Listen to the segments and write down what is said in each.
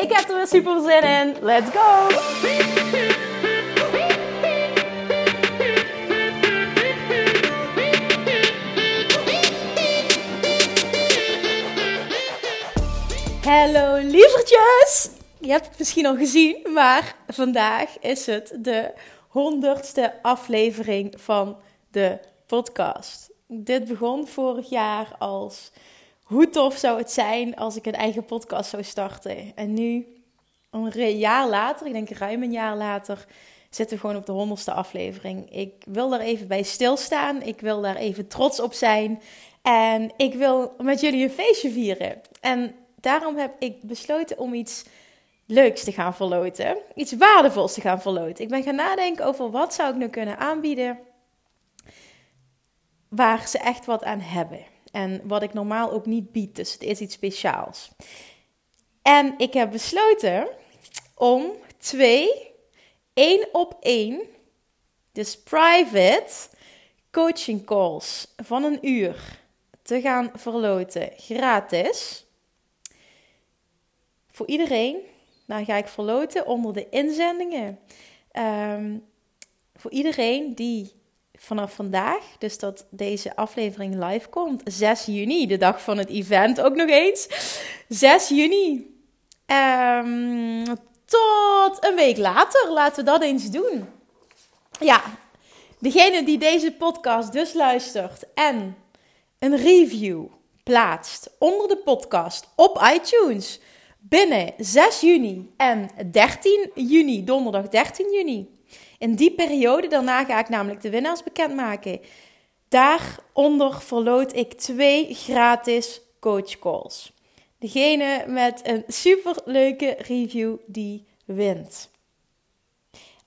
Ik heb er weer super zin in. Let's go! Hallo lievertjes! Je hebt het misschien al gezien, maar vandaag is het de honderdste aflevering van de podcast. Dit begon vorig jaar als hoe tof zou het zijn als ik een eigen podcast zou starten. En nu, een jaar later, ik denk ruim een jaar later, zitten we gewoon op de honderdste aflevering. Ik wil daar even bij stilstaan. Ik wil daar even trots op zijn. En ik wil met jullie een feestje vieren. En daarom heb ik besloten om iets leuks te gaan verloten. Iets waardevols te gaan verloten. Ik ben gaan nadenken over wat zou ik nu kunnen aanbieden waar ze echt wat aan hebben. En wat ik normaal ook niet bied. Dus het is iets speciaals. En ik heb besloten om twee, één op één, dus private coaching calls van een uur te gaan verloten. Gratis. Voor iedereen nou ga ik verloten onder de inzendingen. Ehm, voor iedereen die vanaf vandaag, dus dat deze aflevering live komt, 6 juni, de dag van het event ook nog eens. 6 juni. Um, tot een week later, laten we dat eens doen. Ja, degene die deze podcast dus luistert en een review plaatst onder de podcast op iTunes binnen 6 juni en 13 juni, donderdag 13 juni. In die periode, daarna ga ik namelijk de winnaars bekendmaken. Daaronder verloot ik twee gratis coach calls. Degene met een superleuke review die wint.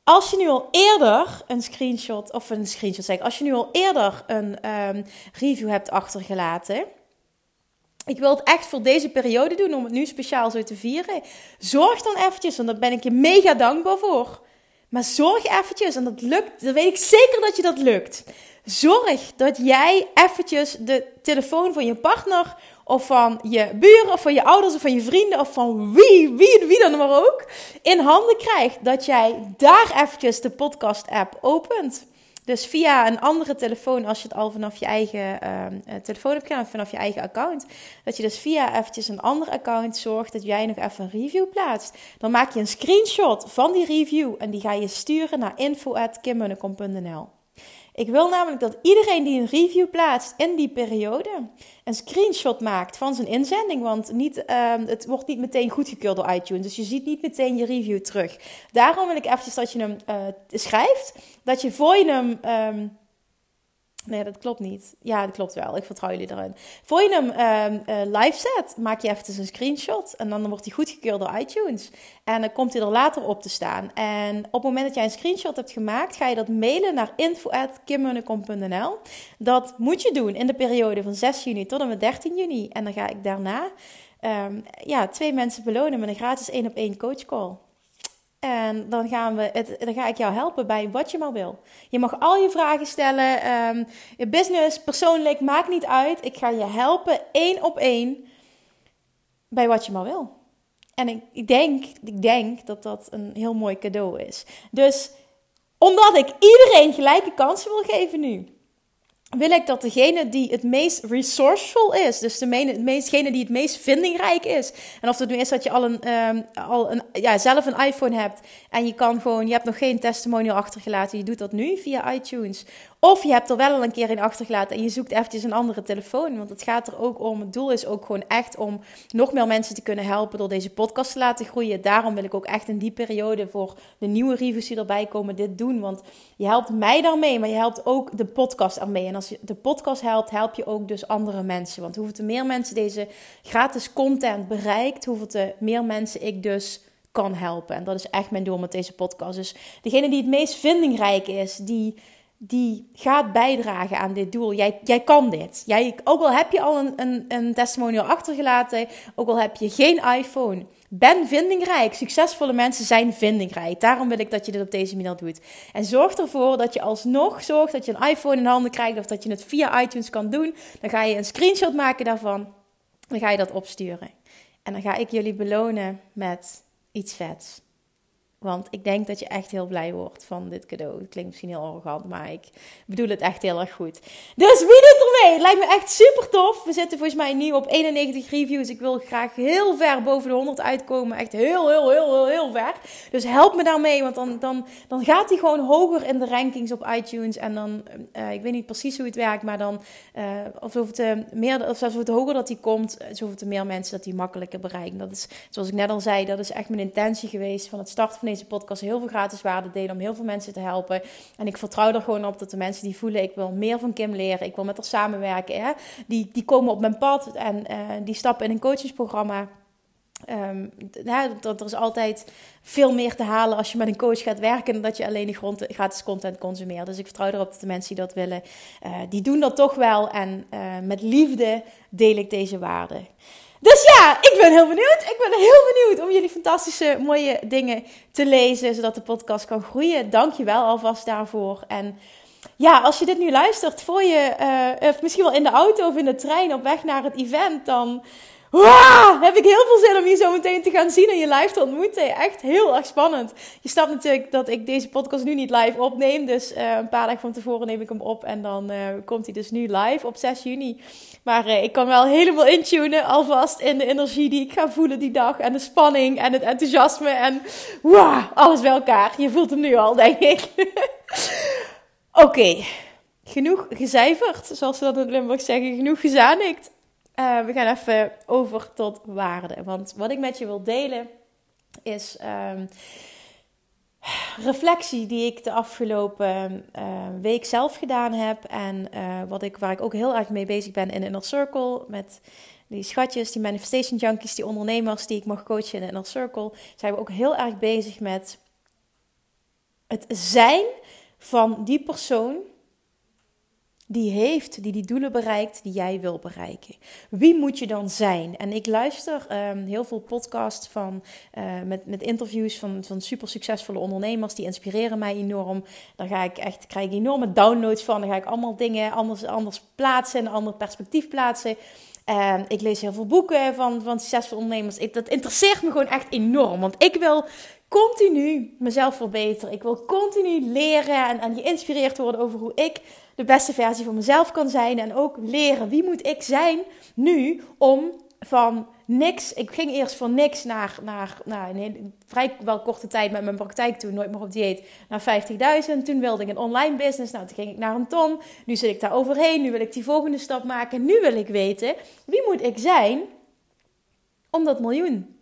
Als je nu al eerder een screenshot, of een screenshot zeg, als je nu al eerder een um, review hebt achtergelaten, ik wil het echt voor deze periode doen om het nu speciaal zo te vieren. Zorg dan eventjes, want daar ben ik je mega dankbaar voor. Maar zorg eventjes, en dat lukt, dan weet ik zeker dat je dat lukt. Zorg dat jij eventjes de telefoon van je partner of van je buren of van je ouders of van je vrienden of van wie, wie, wie dan maar ook in handen krijgt. Dat jij daar eventjes de podcast app opent. Dus via een andere telefoon, als je het al vanaf je eigen eh, telefoon hebt gedaan, vanaf je eigen account, dat je dus via eventjes een ander account zorgt dat jij nog even een review plaatst. Dan maak je een screenshot van die review en die ga je sturen naar info.kimmunnekom.nl. Ik wil namelijk dat iedereen die een review plaatst in die periode een screenshot maakt van zijn inzending. Want niet, um, het wordt niet meteen goedgekeurd door iTunes. Dus je ziet niet meteen je review terug. Daarom wil ik eventjes dat je hem uh, schrijft. Dat je voor je hem. Um, Nee, dat klopt niet. Ja, dat klopt wel. Ik vertrouw jullie erin. Voor je hem uh, live zet, maak je even een screenshot. En dan wordt hij goedgekeurd door iTunes. En dan komt hij er later op te staan. En op het moment dat jij een screenshot hebt gemaakt, ga je dat mailen naar info.kimmunnekom.nl. Dat moet je doen in de periode van 6 juni tot en met 13 juni. En dan ga ik daarna um, ja, twee mensen belonen met een gratis 1 op 1 coach call. En dan, gaan we het, dan ga ik jou helpen bij wat je maar wil. Je mag al je vragen stellen. Um, je business, persoonlijk, maakt niet uit. Ik ga je helpen één op één bij wat je maar wil. En ik, ik, denk, ik denk dat dat een heel mooi cadeau is. Dus omdat ik iedereen gelijke kansen wil geven nu wil ik dat degene die het meest resourceful is, dus degene die het meest vindingrijk is, en of het nu is dat je al een, um, al een, ja, zelf een iPhone hebt en je kan gewoon, je hebt nog geen testimonial achtergelaten, je doet dat nu via iTunes, of je hebt er wel al een keer in achtergelaten en je zoekt eventjes een andere telefoon. Want het gaat er ook om, het doel is ook gewoon echt om nog meer mensen te kunnen helpen door deze podcast te laten groeien. Daarom wil ik ook echt in die periode voor de nieuwe reviews die erbij komen dit doen. Want je helpt mij daarmee, maar je helpt ook de podcast ermee. En als je de podcast helpt, help je ook dus andere mensen. Want hoeveel te meer mensen deze gratis content bereikt, hoeveel te meer mensen ik dus kan helpen. En dat is echt mijn doel met deze podcast. Dus degene die het meest vindingrijk is, die, die gaat bijdragen aan dit doel. Jij, jij kan dit. Jij, ook al heb je al een, een, een testimonial achtergelaten, ook al heb je geen iPhone. Ben vindingrijk. Succesvolle mensen zijn vindingrijk. Daarom wil ik dat je dit op deze manier doet. En zorg ervoor dat je alsnog zorgt dat je een iPhone in handen krijgt of dat je het via iTunes kan doen. Dan ga je een screenshot maken daarvan. Dan ga je dat opsturen. En dan ga ik jullie belonen met iets vets. Want ik denk dat je echt heel blij wordt van dit cadeau. Het klinkt misschien heel arrogant, maar ik bedoel het echt heel erg goed. Dus wie doet ermee? Het lijkt me echt super tof. We zitten volgens mij nu op 91 reviews. Ik wil graag heel ver boven de 100 uitkomen. Echt heel, heel, heel, heel, ver. Dus help me daarmee, want dan, dan, dan gaat hij gewoon hoger in de rankings op iTunes. En dan, uh, ik weet niet precies hoe het werkt, maar dan, uh, het, uh, meer, of zelfs het hoger dat hij komt, zoveel te meer mensen dat hij makkelijker bereiken. Dat is, zoals ik net al zei, dat is echt mijn intentie geweest van het starten van deze podcast heel veel gratis waarde delen om heel veel mensen te helpen. En ik vertrouw er gewoon op dat de mensen die voelen, ik wil meer van Kim leren, ik wil met haar samenwerken, hè, die, die komen op mijn pad en uh, die stappen in een coachingsprogramma. Um, dat, er is altijd veel meer te halen als je met een coach gaat werken dan dat je alleen de grond, gratis content consumeert. Dus ik vertrouw erop dat de mensen die dat willen, uh, die doen dat toch wel. En uh, met liefde deel ik deze waarden. Dus ja, ik ben heel benieuwd. Ik ben heel benieuwd om jullie fantastische, mooie dingen te lezen, zodat de podcast kan groeien. Dank je wel alvast daarvoor. En ja, als je dit nu luistert voor je, uh, of misschien wel in de auto of in de trein op weg naar het event, dan heb ik heel veel zin om je zo meteen te gaan zien en je live te ontmoeten. Echt heel erg spannend. Je snapt natuurlijk dat ik deze podcast nu niet live opneem. Dus uh, een paar dagen van tevoren neem ik hem op. En dan uh, komt hij dus nu live op 6 juni. Maar uh, ik kan wel helemaal intunen alvast in de energie die ik ga voelen die dag. En de spanning en het enthousiasme. En wow, alles bij elkaar. Je voelt hem nu al, denk ik. Oké, genoeg gecijferd, zoals ze dat in Limburg zeggen. Genoeg gezanikt. Uh, we gaan even over tot waarde. Want wat ik met je wil delen is um, reflectie die ik de afgelopen uh, week zelf gedaan heb. En uh, wat ik, waar ik ook heel erg mee bezig ben in Inner Circle. Met die schatjes, die manifestation junkies, die ondernemers die ik mag coachen in Inner Circle. Zijn we ook heel erg bezig met het zijn van die persoon die heeft, die die doelen bereikt die jij wil bereiken. Wie moet je dan zijn? En ik luister um, heel veel podcasts van, uh, met, met interviews van, van super succesvolle ondernemers. Die inspireren mij enorm. Daar ga ik echt, krijg ik enorme downloads van. Dan ga ik allemaal dingen anders, anders plaatsen, een ander perspectief plaatsen. Uh, ik lees heel veel boeken van, van succesvolle ondernemers. Ik, dat interesseert me gewoon echt enorm. Want ik wil continu mezelf verbeteren. Ik wil continu leren en, en geïnspireerd worden over hoe ik de beste versie van mezelf kan zijn. En ook leren wie moet ik zijn nu om van niks. Ik ging eerst van niks naar, naar, naar een hele, vrij wel korte tijd met mijn praktijk toen, nooit meer op dieet, naar 50.000. Toen wilde ik een online business. Nou, toen ging ik naar een ton. Nu zit ik daar overheen. Nu wil ik die volgende stap maken. Nu wil ik weten wie moet ik zijn om dat miljoen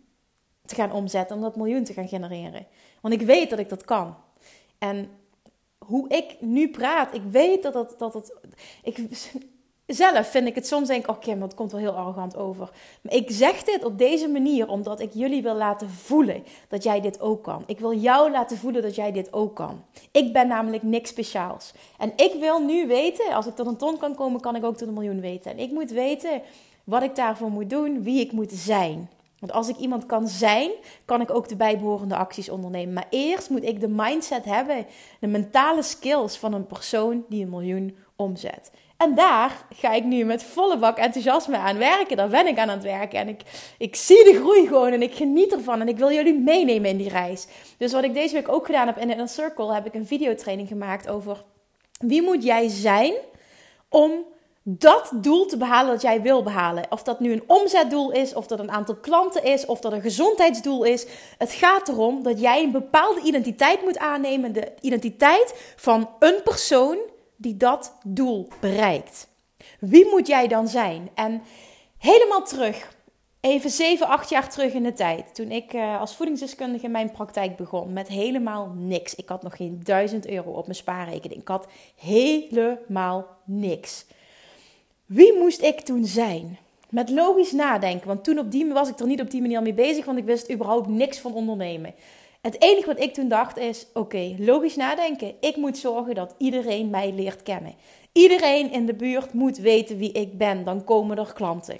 te gaan omzetten, om dat miljoen te gaan genereren. Want ik weet dat ik dat kan. En hoe ik nu praat, ik weet dat het. Dat het ik, zelf vind ik het soms denk ik, oh Kim, dat komt wel heel arrogant over. Maar ik zeg dit op deze manier omdat ik jullie wil laten voelen dat jij dit ook kan. Ik wil jou laten voelen dat jij dit ook kan. Ik ben namelijk niks speciaals. En ik wil nu weten, als ik tot een ton kan komen, kan ik ook tot een miljoen weten. En ik moet weten wat ik daarvoor moet doen, wie ik moet zijn. Want als ik iemand kan zijn, kan ik ook de bijbehorende acties ondernemen. Maar eerst moet ik de mindset hebben, de mentale skills van een persoon die een miljoen omzet. En daar ga ik nu met volle bak enthousiasme aan werken. Daar ben ik aan het werken. En ik, ik zie de groei gewoon en ik geniet ervan. En ik wil jullie meenemen in die reis. Dus wat ik deze week ook gedaan heb in een Circle, heb ik een videotraining gemaakt over wie moet jij zijn om dat doel te behalen dat jij wil behalen. Of dat nu een omzetdoel is, of dat een aantal klanten is, of dat een gezondheidsdoel is. Het gaat erom dat jij een bepaalde identiteit moet aannemen. De identiteit van een persoon die dat doel bereikt. Wie moet jij dan zijn? En helemaal terug, even 7, 8 jaar terug in de tijd. Toen ik uh, als voedingsdeskundige mijn praktijk begon met helemaal niks. Ik had nog geen 1000 euro op mijn spaarrekening. Ik had helemaal niks. Wie moest ik toen zijn? Met logisch nadenken. Want toen op die, was ik er niet op die manier mee bezig, want ik wist überhaupt niks van ondernemen. Het enige wat ik toen dacht is: oké, logisch nadenken. Ik moet zorgen dat iedereen mij leert kennen. Iedereen in de buurt moet weten wie ik ben. Dan komen er klanten.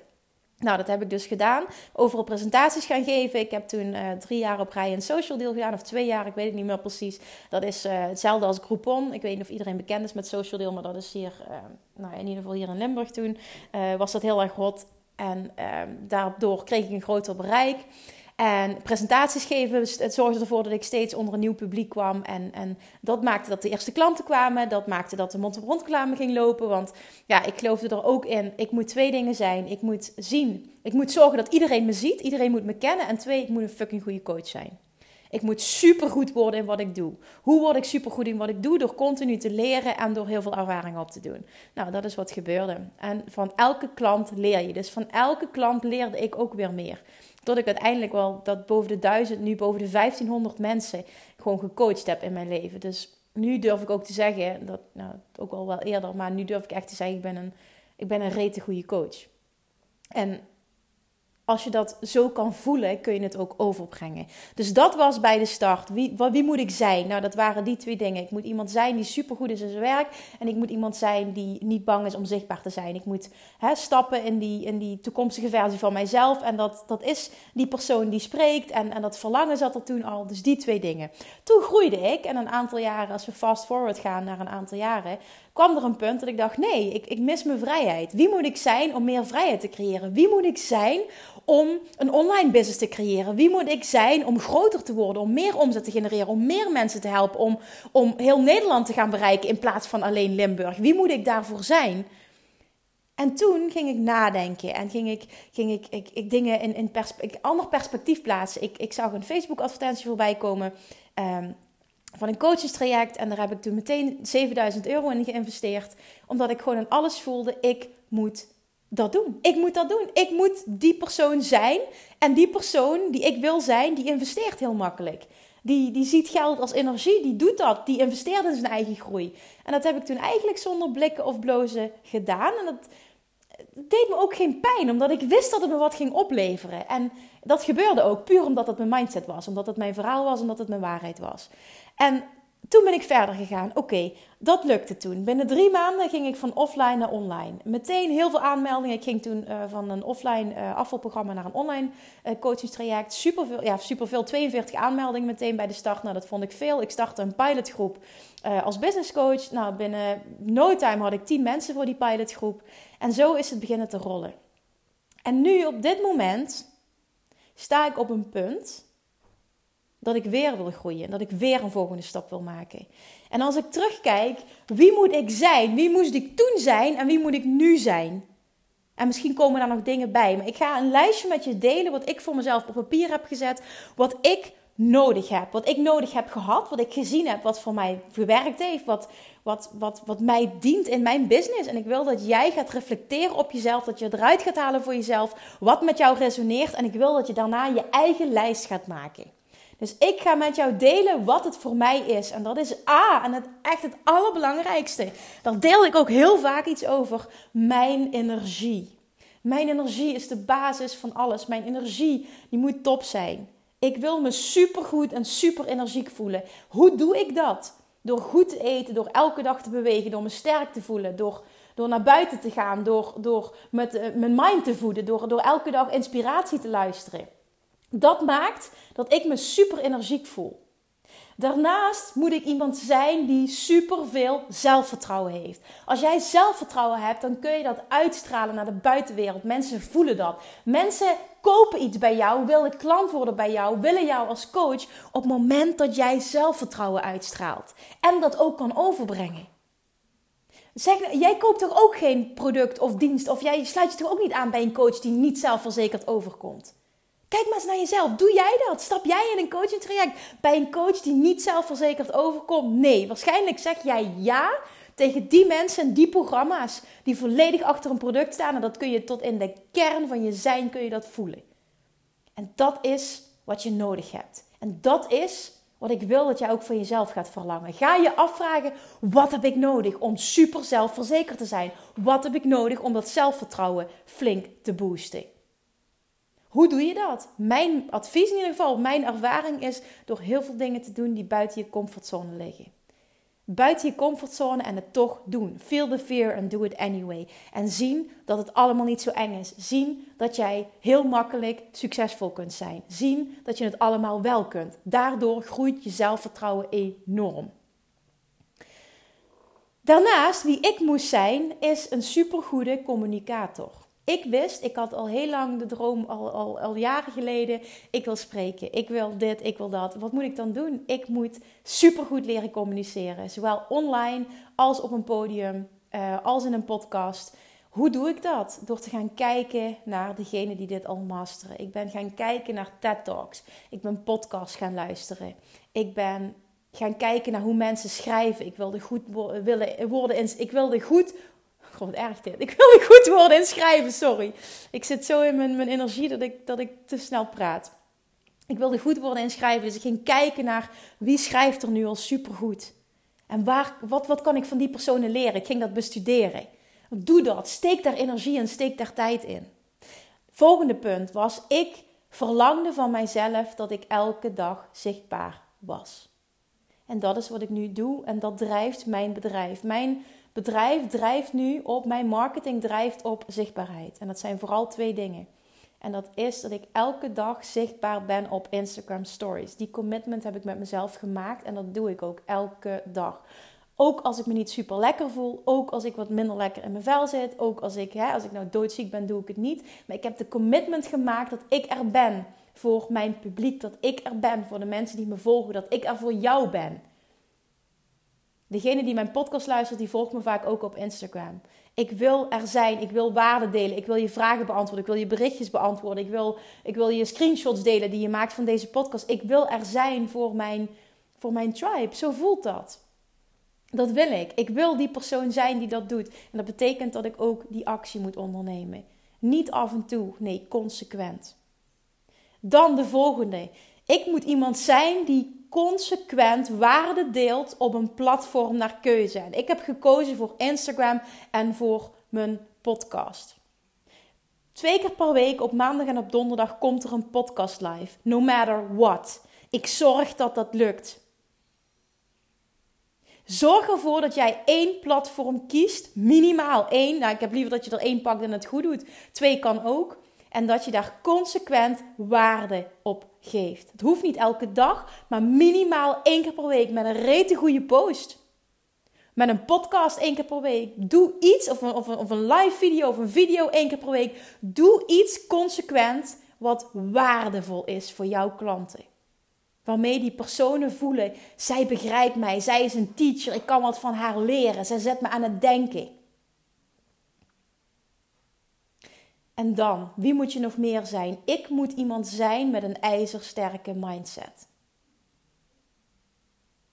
Nou, dat heb ik dus gedaan. Overal presentaties gaan geven. Ik heb toen uh, drie jaar op rij een social deal gedaan. Of twee jaar, ik weet het niet meer precies. Dat is uh, hetzelfde als Groupon. Ik weet niet of iedereen bekend is met social deal. Maar dat is hier, uh, nou in ieder geval hier in Limburg toen, was dat heel erg hot. En ehm, daardoor kreeg ik een groter bereik. En presentaties geven, het zorgde ervoor dat ik steeds onder een nieuw publiek kwam. En, en dat maakte dat de eerste klanten kwamen. Dat maakte dat de mond op reclame ging lopen. Want ja, ik geloofde er ook in. Ik moet twee dingen zijn. Ik moet zien. Ik moet zorgen dat iedereen me ziet. Iedereen moet me kennen. En twee, ik moet een fucking goede coach zijn. Ik moet supergoed worden in wat ik doe. Hoe word ik supergoed in wat ik doe? Door continu te leren en door heel veel ervaring op te doen. Nou, dat is wat gebeurde. En van elke klant leer je. Dus van elke klant leerde ik ook weer meer. Tot ik uiteindelijk wel dat boven de duizend, nu boven de 1500 mensen gewoon gecoacht heb in mijn leven. Dus nu durf ik ook te zeggen, dat nou, ook al wel eerder, maar nu durf ik echt te zeggen, ik ben een, ik ben een rete goede coach. En als je dat zo kan voelen, kun je het ook overbrengen. Dus dat was bij de start. Wie, wie moet ik zijn? Nou, dat waren die twee dingen. Ik moet iemand zijn die supergoed is in zijn werk. En ik moet iemand zijn die niet bang is om zichtbaar te zijn. Ik moet hè, stappen in die, in die toekomstige versie van mijzelf. En dat, dat is die persoon die spreekt. En, en dat verlangen zat er toen al. Dus die twee dingen. Toen groeide ik. En een aantal jaren, als we fast forward gaan naar een aantal jaren, kwam er een punt dat ik dacht: nee, ik, ik mis mijn vrijheid. Wie moet ik zijn om meer vrijheid te creëren? Wie moet ik zijn om een online business te creëren? Wie moet ik zijn om groter te worden, om meer omzet te genereren, om meer mensen te helpen, om, om heel Nederland te gaan bereiken in plaats van alleen Limburg? Wie moet ik daarvoor zijn? En toen ging ik nadenken en ging ik, ging ik, ik, ik dingen in, in ik, ander perspectief plaatsen. Ik, ik zag een Facebook-advertentie voorbij komen. Ehm, van een coachingstraject. En daar heb ik toen meteen 7000 euro in geïnvesteerd. Omdat ik gewoon in alles voelde, ik moet dat doen. Ik moet dat doen. Ik moet die persoon zijn. En die persoon die ik wil zijn, die investeert heel makkelijk. Die, die ziet geld als energie, die doet dat. Die investeert in zijn eigen groei. En dat heb ik toen eigenlijk zonder blikken of blozen gedaan. En dat deed me ook geen pijn, omdat ik wist dat het me wat ging opleveren. En dat gebeurde ook puur omdat het mijn mindset was, omdat het mijn verhaal was, omdat het mijn waarheid was. En toen ben ik verder gegaan. Oké, dat lukte toen. Binnen drie maanden ging ik van offline naar online. Meteen heel veel aanmeldingen. Ik ging toen uh, van een offline uh, afvalprogramma naar een online uh, coachingstraject. Superveel, ja, superveel. 42 aanmeldingen meteen bij de start. Nou, dat vond ik veel. Ik startte een pilotgroep als business coach. Nou, binnen no time had ik 10 mensen voor die pilotgroep. En zo is het beginnen te rollen. En nu, op dit moment, sta ik op een punt dat ik weer wil groeien. Dat ik weer een volgende stap wil maken. En als ik terugkijk, wie moet ik zijn? Wie moest ik toen zijn en wie moet ik nu zijn? En misschien komen daar nog dingen bij. Maar ik ga een lijstje met je delen wat ik voor mezelf op papier heb gezet. Wat ik nodig heb. Wat ik nodig heb gehad. Wat ik gezien heb. Wat voor mij gewerkt heeft. Wat, wat, wat, wat mij dient in mijn business. En ik wil dat jij gaat reflecteren op jezelf. Dat je eruit gaat halen voor jezelf. Wat met jou resoneert. En ik wil dat je daarna je eigen lijst gaat maken. Dus ik ga met jou delen wat het voor mij is. En dat is A, en het echt het allerbelangrijkste. Daar deel ik ook heel vaak iets over. Mijn energie. Mijn energie is de basis van alles. Mijn energie, die moet top zijn. Ik wil me supergoed en super energiek voelen. Hoe doe ik dat? Door goed te eten, door elke dag te bewegen, door me sterk te voelen, door, door naar buiten te gaan, door, door met, uh, mijn mind te voeden, door, door elke dag inspiratie te luisteren. Dat maakt dat ik me super energiek voel. Daarnaast moet ik iemand zijn die super veel zelfvertrouwen heeft. Als jij zelfvertrouwen hebt, dan kun je dat uitstralen naar de buitenwereld. Mensen voelen dat. Mensen kopen iets bij jou, willen klant worden bij jou, willen jou als coach op het moment dat jij zelfvertrouwen uitstraalt en dat ook kan overbrengen. Zeg, jij koopt toch ook geen product of dienst of jij sluit je toch ook niet aan bij een coach die niet zelfverzekerd overkomt? Kijk maar eens naar jezelf. Doe jij dat? Stap jij in een coaching traject bij een coach die niet zelfverzekerd overkomt? Nee, waarschijnlijk zeg jij ja tegen die mensen en die programma's die volledig achter een product staan. En dat kun je tot in de kern van je zijn kun je dat voelen. En dat is wat je nodig hebt. En dat is Wat ik wil dat jij ook van jezelf gaat verlangen. Ga je afvragen: wat heb ik nodig om super zelfverzekerd te zijn? Wat heb ik nodig om dat zelfvertrouwen flink te boosten? Hoe doe je dat? Mijn advies in ieder geval, mijn ervaring is door heel veel dingen te doen die buiten je comfortzone liggen. Buiten je comfortzone en het toch doen. Feel the fear and do it anyway. En zien dat het allemaal niet zo eng is. Zien dat jij heel makkelijk succesvol kunt zijn. Zien dat je het allemaal wel kunt. Daardoor groeit je zelfvertrouwen enorm. Daarnaast, wie ik moest zijn, is een supergoede communicator. Ik wist, ik had al heel lang de droom, al, al, al jaren geleden, ik wil spreken, ik wil dit, ik wil dat. Wat moet ik dan doen? Ik moet supergoed leren communiceren, zowel online als op een podium, uh, als in een podcast. Hoe doe ik dat? Door te gaan kijken naar degenen die dit al masteren. Ik ben gaan kijken naar TED Talks. Ik ben podcasts gaan luisteren. Ik ben gaan kijken naar hoe mensen schrijven. Ik wilde goed willen, woorden ik wilde goed God. Ik wil goed worden in schrijven, sorry. Ik zit zo in mijn, mijn energie dat ik, dat ik te snel praat. Ik wilde goed worden in schrijven, dus ik ging kijken naar wie schrijft er nu al supergoed. En waar, wat, wat kan ik van die personen leren? Ik ging dat bestuderen. Doe dat. Steek daar energie en steek daar tijd in. Volgende punt was, ik verlangde van mijzelf dat ik elke dag zichtbaar was. En dat is wat ik nu doe en dat drijft mijn bedrijf. Mijn bedrijf drijft nu op, mijn marketing drijft op zichtbaarheid. En dat zijn vooral twee dingen. En dat is dat ik elke dag zichtbaar ben op Instagram Stories. Die commitment heb ik met mezelf gemaakt en dat doe ik ook elke dag. Ook als ik me niet super lekker voel, ook als ik wat minder lekker in mijn vel zit, ook als ik, hè, als ik nou doodziek ben, doe ik het niet. Maar ik heb de commitment gemaakt dat ik er ben voor mijn publiek, dat ik er ben voor de mensen die me volgen, dat ik er voor jou ben. Degene die mijn podcast luistert, die volgt me vaak ook op Instagram. Ik wil er zijn, ik wil waarde delen, ik wil je vragen beantwoorden, ik wil je berichtjes beantwoorden, ik wil, ik wil je screenshots delen die je maakt van deze podcast. Ik wil er zijn voor mijn, voor mijn tribe. Zo voelt dat. Dat wil ik. Ik wil die persoon zijn die dat doet. En dat betekent dat ik ook die actie moet ondernemen. Niet af en toe, nee, consequent. Dan de volgende. Ik moet iemand zijn die consequent waarde deelt op een platform naar keuze. En ik heb gekozen voor Instagram en voor mijn podcast. Twee keer per week op maandag en op donderdag komt er een podcast live. No matter what. Ik zorg dat dat lukt. Zorg ervoor dat jij één platform kiest, minimaal één. Nou, ik heb liever dat je er één pakt en het goed doet. Twee kan ook. En dat je daar consequent waarde op geeft. Het hoeft niet elke dag, maar minimaal één keer per week met een rete goede post. Met een podcast één keer per week. Doe iets, of een, of, een, of een live video of een video één keer per week. Doe iets consequent wat waardevol is voor jouw klanten. Waarmee die personen voelen, zij begrijpt mij, zij is een teacher, ik kan wat van haar leren, zij zet me aan het denken. En dan, wie moet je nog meer zijn? Ik moet iemand zijn met een ijzersterke mindset.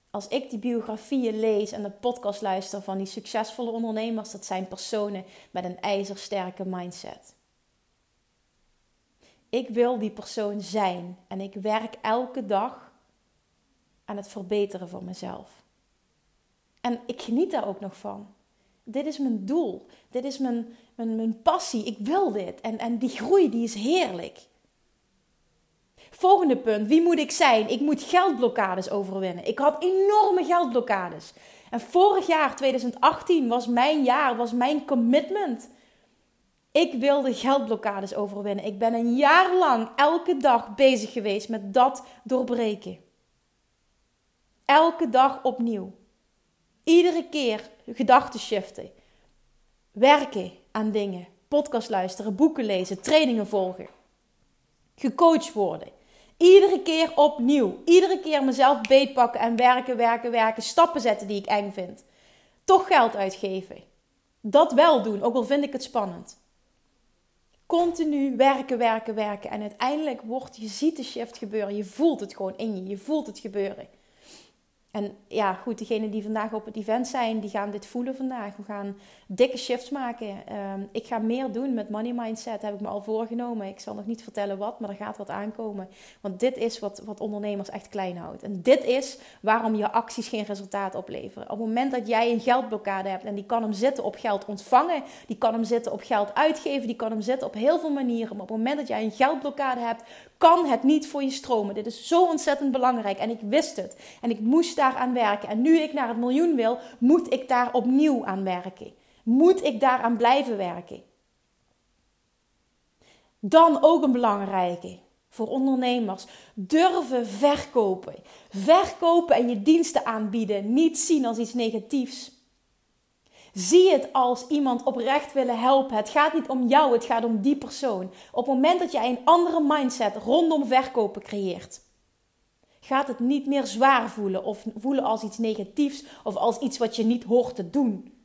Als ik die biografieën lees en de podcast luister van die succesvolle ondernemers, dat zijn personen met een ijzersterke mindset. Ik wil die persoon zijn en ik werk elke dag aan het verbeteren van mezelf. En ik geniet daar ook nog van. Dit is mijn doel. Dit is mijn, mijn, mijn passie. Ik wil dit. En, en die groei die is heerlijk. Volgende punt. Wie moet ik zijn? Ik moet geldblokkades overwinnen. Ik had enorme geldblokkades. En vorig jaar, 2018, was mijn jaar, was mijn commitment. Ik wilde geldblokkades overwinnen. Ik ben een jaar lang elke dag bezig geweest met dat doorbreken. Elke dag opnieuw. Iedere keer gedachten shiften. Werken aan dingen. Podcast luisteren, boeken lezen, trainingen volgen. Gecoacht worden. Iedere keer opnieuw. Iedere keer mezelf beetpakken en werken, werken, werken. Stappen zetten die ik eng vind. Toch geld uitgeven. Dat wel doen, ook al vind ik het spannend. Continu werken, werken, werken. En uiteindelijk wordt, je ziet de shift gebeuren. Je voelt het gewoon in je. Je voelt het gebeuren. En ja, goed, degenen die vandaag op het event zijn, die gaan dit voelen vandaag. We gaan dikke shifts maken. Ehm, ik ga meer doen met money mindset, heb ik me al voorgenomen. Ik zal nog niet vertellen wat, maar er gaat wat aankomen. Want dit is wat, wat ondernemers echt klein houdt. En dit is waarom je acties geen resultaat opleveren. Op het moment dat jij een geldblokkade hebt en die kan hem zitten op geld ontvangen, die kan hem zitten op geld uitgeven, die kan hem zitten op heel veel manieren. Maar op het moment dat jij een geldblokkade hebt, kan het niet voor je stromen. Dit is zo ontzettend belangrijk en ik wist het. En ik moest daar aan werken. En nu ik naar het miljoen wil, moet ik daar opnieuw aan werken. Moet ik daaraan blijven werken. Dan ook een belangrijke voor ondernemers. Durven verkopen. Verkopen en je diensten aanbieden. Niet zien als iets negatiefs. Zie het als iemand oprecht willen helpen. Het gaat niet om jou, het gaat om die persoon. Op het moment dat jij een andere mindset rondom verkopen creëert, gaat het niet meer zwaar voelen of voelen als iets negatiefs of als iets wat je niet hoort te doen.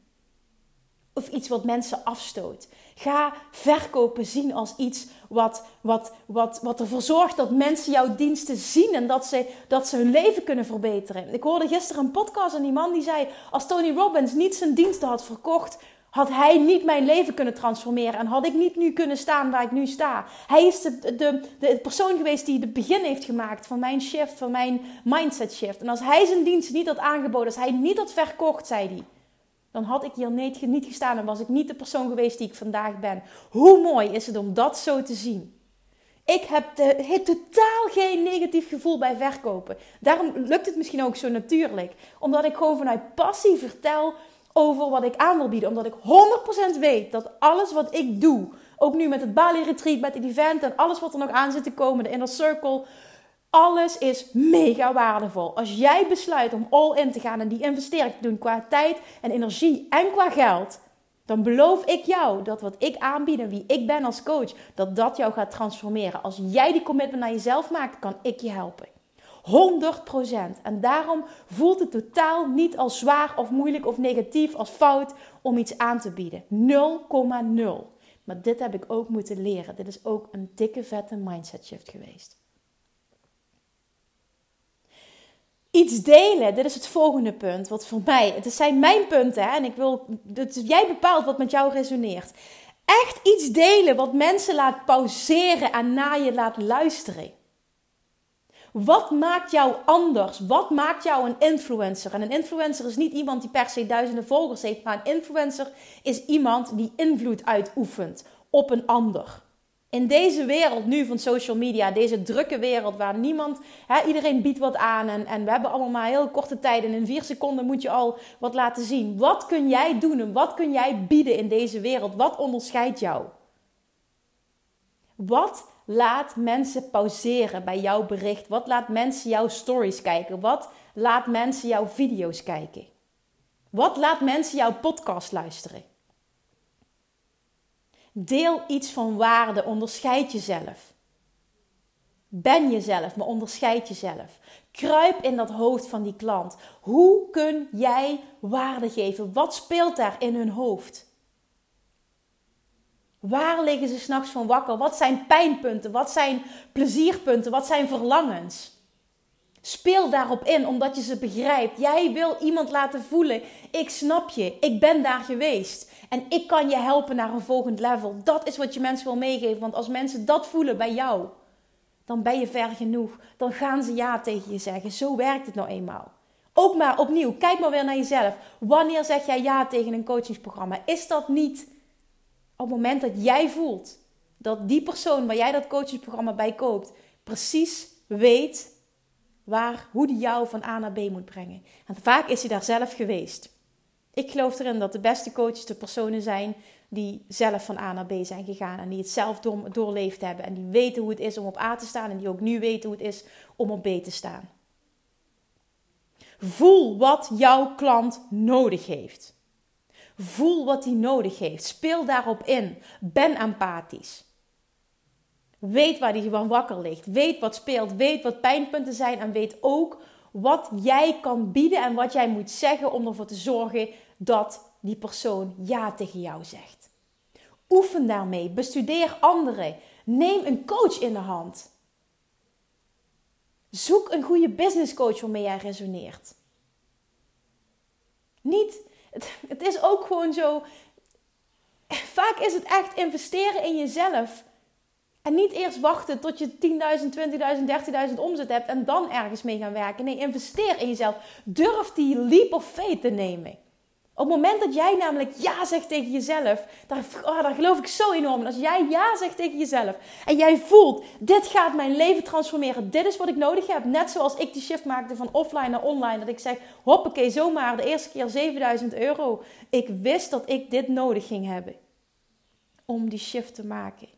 Of iets wat mensen afstoot. Ga verkopen zien als iets wat, wat, wat, wat ervoor zorgt dat mensen jouw diensten zien en dat ze, dat ze hun leven kunnen verbeteren. Ik hoorde gisteren een podcast en die man die zei: Als Tony Robbins niet zijn diensten had verkocht, had hij niet mijn leven kunnen transformeren en had ik niet nu kunnen staan waar ik nu sta. Hij is de, de, de persoon geweest die het begin heeft gemaakt van mijn shift, van mijn mindset shift. En als hij zijn diensten niet had aangeboden, als hij niet had verkocht, zei hij, dan had ik hier niet gestaan en was ik niet de persoon geweest die ik vandaag ben. Hoe mooi is het om dat zo te zien? Ik heb de, totaal geen negatief gevoel bij verkopen. Daarom lukt het misschien ook zo natuurlijk. Omdat ik gewoon vanuit passie vertel over wat ik aan wil bieden. Omdat ik 100% weet dat alles wat ik doe, ook nu met het Bali Retreat, met het event en alles wat er nog aan zit te komen, de Inner Circle, alles is mega waardevol. Als jij besluit om all in te gaan en die investering te doen qua tijd en energie en qua geld, dan beloof ik jou dat wat ik aanbied en wie ik ben als coach, dat dat jou gaat transformeren. Als jij die commitment naar jezelf maakt, kan ik je helpen. 100%. En daarom voelt het totaal niet als zwaar of moeilijk of negatief als fout om iets aan te bieden. 0,0. Maar dit heb ik ook moeten leren. Dit is ook een dikke vette mindset shift geweest. Iets delen, dit is het volgende punt. Wat voor mij, het zijn mijn punten hè, en ik wil, dat jij bepaalt wat met jou resoneert. Echt iets delen wat mensen laat pauzeren en naar je laat luisteren. Wat maakt jou anders? Wat maakt jou een influencer? En een influencer is niet iemand die per se duizenden volgers heeft, maar een influencer is iemand die invloed uitoefent op een ander. In deze wereld nu van social media, deze drukke wereld waar niemand, hè, iedereen biedt wat aan en, en we hebben allemaal heel korte tijd en in vier seconden moet je al wat laten zien. Wat kun jij doen en wat kun jij bieden in deze wereld? Wat onderscheidt jou? Wat laat mensen pauzeren bij jouw bericht? Wat laat mensen jouw stories kijken? Wat laat mensen jouw video's kijken? Wat laat mensen jouw podcast luisteren? Deel iets van waarde, onderscheid jezelf. Ben jezelf, maar onderscheid jezelf. Kruip in dat hoofd van die klant. Hoe kun jij waarde geven? Wat speelt daar in hun hoofd? Waar liggen ze s'nachts van wakker? Wat zijn pijnpunten? Wat zijn plezierpunten? Wat zijn verlangens? Speel daarop in, omdat je ze begrijpt. Jij wil iemand laten voelen: ik snap je, ik ben daar geweest. En ik kan je helpen naar een volgend level. Dat is wat je mensen wil meegeven. Want als mensen dat voelen bij jou, dan ben je ver genoeg. Dan gaan ze ja tegen je zeggen. Zo werkt het nou eenmaal. Ook maar opnieuw, kijk maar weer naar jezelf. Wanneer zeg jij ja tegen een coachingsprogramma? Is dat niet op het moment dat jij voelt dat die persoon waar jij dat coachingsprogramma bij koopt, precies weet waar, hoe die jou van A naar B moet brengen. En vaak is hij daar zelf geweest. Ik geloof erin dat de beste coaches de personen zijn die zelf van A naar B zijn gegaan en die het zelf doorleefd hebben en die weten hoe het is om op A te staan en die ook nu weten hoe het is om op B te staan. Voel wat jouw klant nodig heeft. Voel wat hij nodig heeft. Speel daarop in. Ben empathisch. Weet waar hij van wakker ligt. Weet wat speelt. Weet wat pijnpunten zijn. En weet ook wat jij kan bieden en wat jij moet zeggen om ervoor te zorgen dat die persoon ja tegen jou zegt. Oefen daarmee. Bestudeer anderen. Neem een coach in de hand. Zoek een goede business coach waarmee jij resoneert. Niet. Het, is ook gewoon zo. Vaak is het echt investeren in jezelf. En niet eerst wachten tot je 10.000, 20.000, 30.000 omzet hebt en dan ergens mee gaan werken. Nee, investeer in jezelf. Durf die leap of faith te nemen. Op het moment dat jij namelijk ja zegt tegen jezelf, daar, oh, daar geloof ik zo enorm in. Als jij ja zegt tegen jezelf en jij voelt, dit gaat mijn leven transformeren, dit is wat ik nodig heb. Net zoals ik die shift maakte van offline naar online. Dat ik zeg, hoppakee, zomaar de eerste keer 7000 euro. Ik wist dat ik dit nodig ging hebben om die shift te maken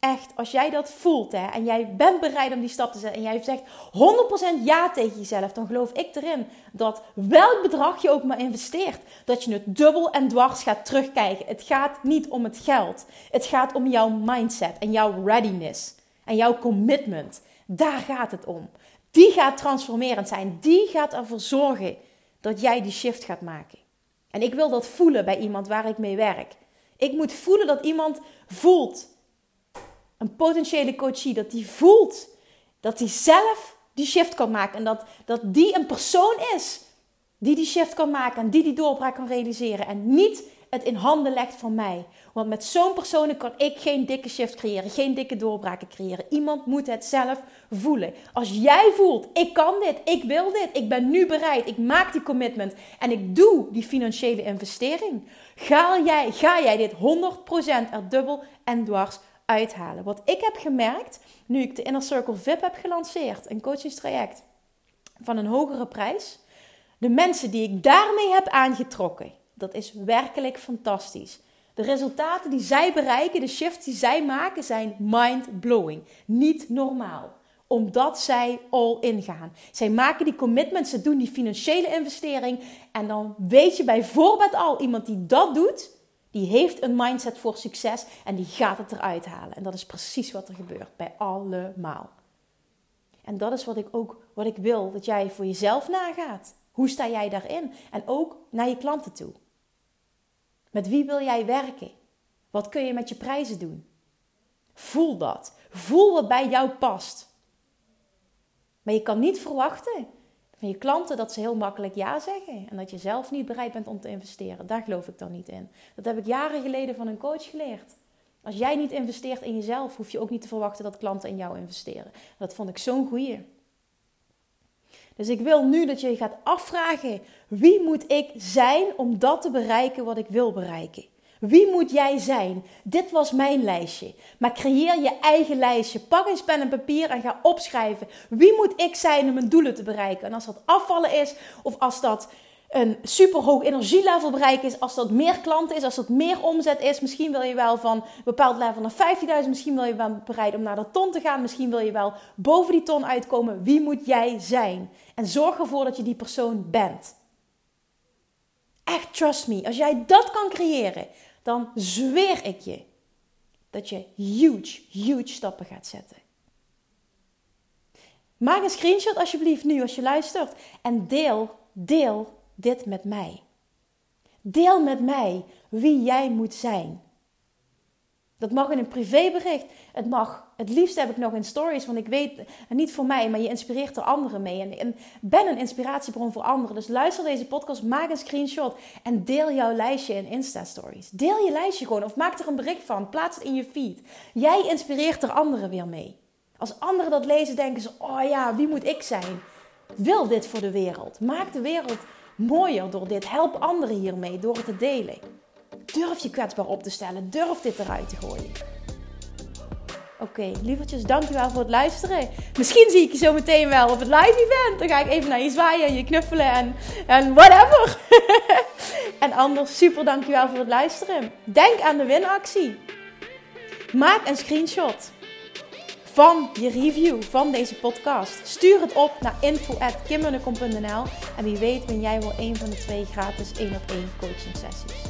echt, als jij dat voelt hè, en jij bent bereid om die stap te zetten en jij zegt 100% ja tegen jezelf, dan geloof ik erin dat welk bedrag je ook maar investeert, dat je het dubbel en dwars gaat terugkijken. Het gaat niet om het geld. Het gaat om jouw mindset en jouw readiness en jouw commitment. Daar gaat het om. Die gaat transformerend zijn. Die gaat ervoor zorgen dat jij die shift gaat maken. En ik wil dat voelen bij iemand waar ik mee werk. Ik moet voelen dat iemand voelt een potentiële coachie, dat die voelt dat hij zelf die shift kan maken. En dat, dat die een persoon is die die shift kan maken en die die doorbraak kan realiseren. En niet het in handen legt van mij. Want met zo'n persoon kan ik geen dikke shift creëren, geen dikke doorbraken creëren. Iemand moet het zelf voelen. Als jij voelt, ik kan dit, ik wil dit, ik ben nu bereid, ik maak die commitment en ik doe die financiële investering, ga jij, ga jij dit 100% er dubbel en dwars uithalen. Wat ik heb gemerkt, nu ik de Inner Circle VIP heb gelanceerd, een coachingstraject van een hogere prijs, de mensen die ik daarmee heb aangetrokken, dat is werkelijk fantastisch. De resultaten die zij bereiken, de shifts die zij maken, zijn mind-blowing. Niet normaal omdat zij all in gaan. Zij maken die commitments, ze doen die financiële investering. En dan weet je bijvoorbeeld al, iemand die dat doet, die heeft een mindset voor succes en die gaat het eruit halen. En dat is precies wat er gebeurt bij allemaal. En dat is wat ik ook wat ik wil dat jij voor jezelf nagaat. Hoe sta jij daarin? En ook naar je klanten toe. Met wie wil jij werken? Wat kun je met je prijzen doen? Voel dat. Voel wat bij jou past. Maar je kan niet verwachten van je klanten dat ze heel makkelijk ja zeggen. En dat je zelf niet bereid bent om te investeren. Daar geloof ik dan niet in. Dat heb ik jaren geleden van een coach geleerd. Als jij niet investeert in jezelf, hoef je ook niet te verwachten dat klanten in jou investeren. Dat vond ik zo'n goeie. Dus ik wil nu dat je je gaat afvragen: wie moet ik zijn om dat te bereiken wat ik wil bereiken? Wie moet jij zijn? Dit was mijn lijstje. Maar creëer je eigen lijstje. Pak eens pen en papier en ga opschrijven. Wie moet ik zijn om mijn doelen te bereiken? En als dat afvallen is, of als dat een superhoog energielevel bereiken is, als dat meer klanten is, als dat meer omzet is, misschien wil je wel van een bepaald level naar 15.000, misschien wil je wel bereid om naar de ton te gaan, misschien wil je wel boven die ton uitkomen. Wie moet jij zijn? En zorg ervoor dat je die persoon bent. Echt, trust me. Als jij dat kan creëren, dan zweer ik je dat je huge, huge stappen gaat zetten. Maak een screenshot alsjeblieft nu als je luistert en deel, deel dit met mij. Deel met mij wie jij moet zijn. Dat mag in een privébericht. Het mag, het liefst heb ik nog in stories, want ik weet, niet voor mij, maar je inspireert er anderen mee. En, en ben een inspiratiebron voor anderen. Dus luister deze podcast, maak een screenshot en deel jouw lijstje in Insta-stories. Deel je lijstje gewoon of maak er een bericht van. Plaats het in je feed. Jij inspireert er anderen weer mee. Als anderen dat lezen, denken ze: oh ja, wie moet ik zijn? Wil dit voor de wereld? Maak de wereld mooier door dit. Help anderen hiermee door het te delen. Durf je kwetsbaar op te stellen. Durf dit eruit te gooien. Oké, okay, lievertjes, dankjewel voor het luisteren. Misschien zie ik je zo meteen wel op het live event. Dan ga ik even naar je zwaaien en je knuffelen en, en whatever. en anders, super dankjewel voor het luisteren. Denk aan de winactie. Maak een screenshot van je review van deze podcast. Stuur het op naar info.kimmunnekom.nl en wie weet ben jij wel een van de twee gratis 1 op 1 coaching sessies.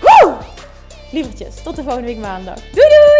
Woe! Lievertjes, tot de volgende week maandag. Doei doei!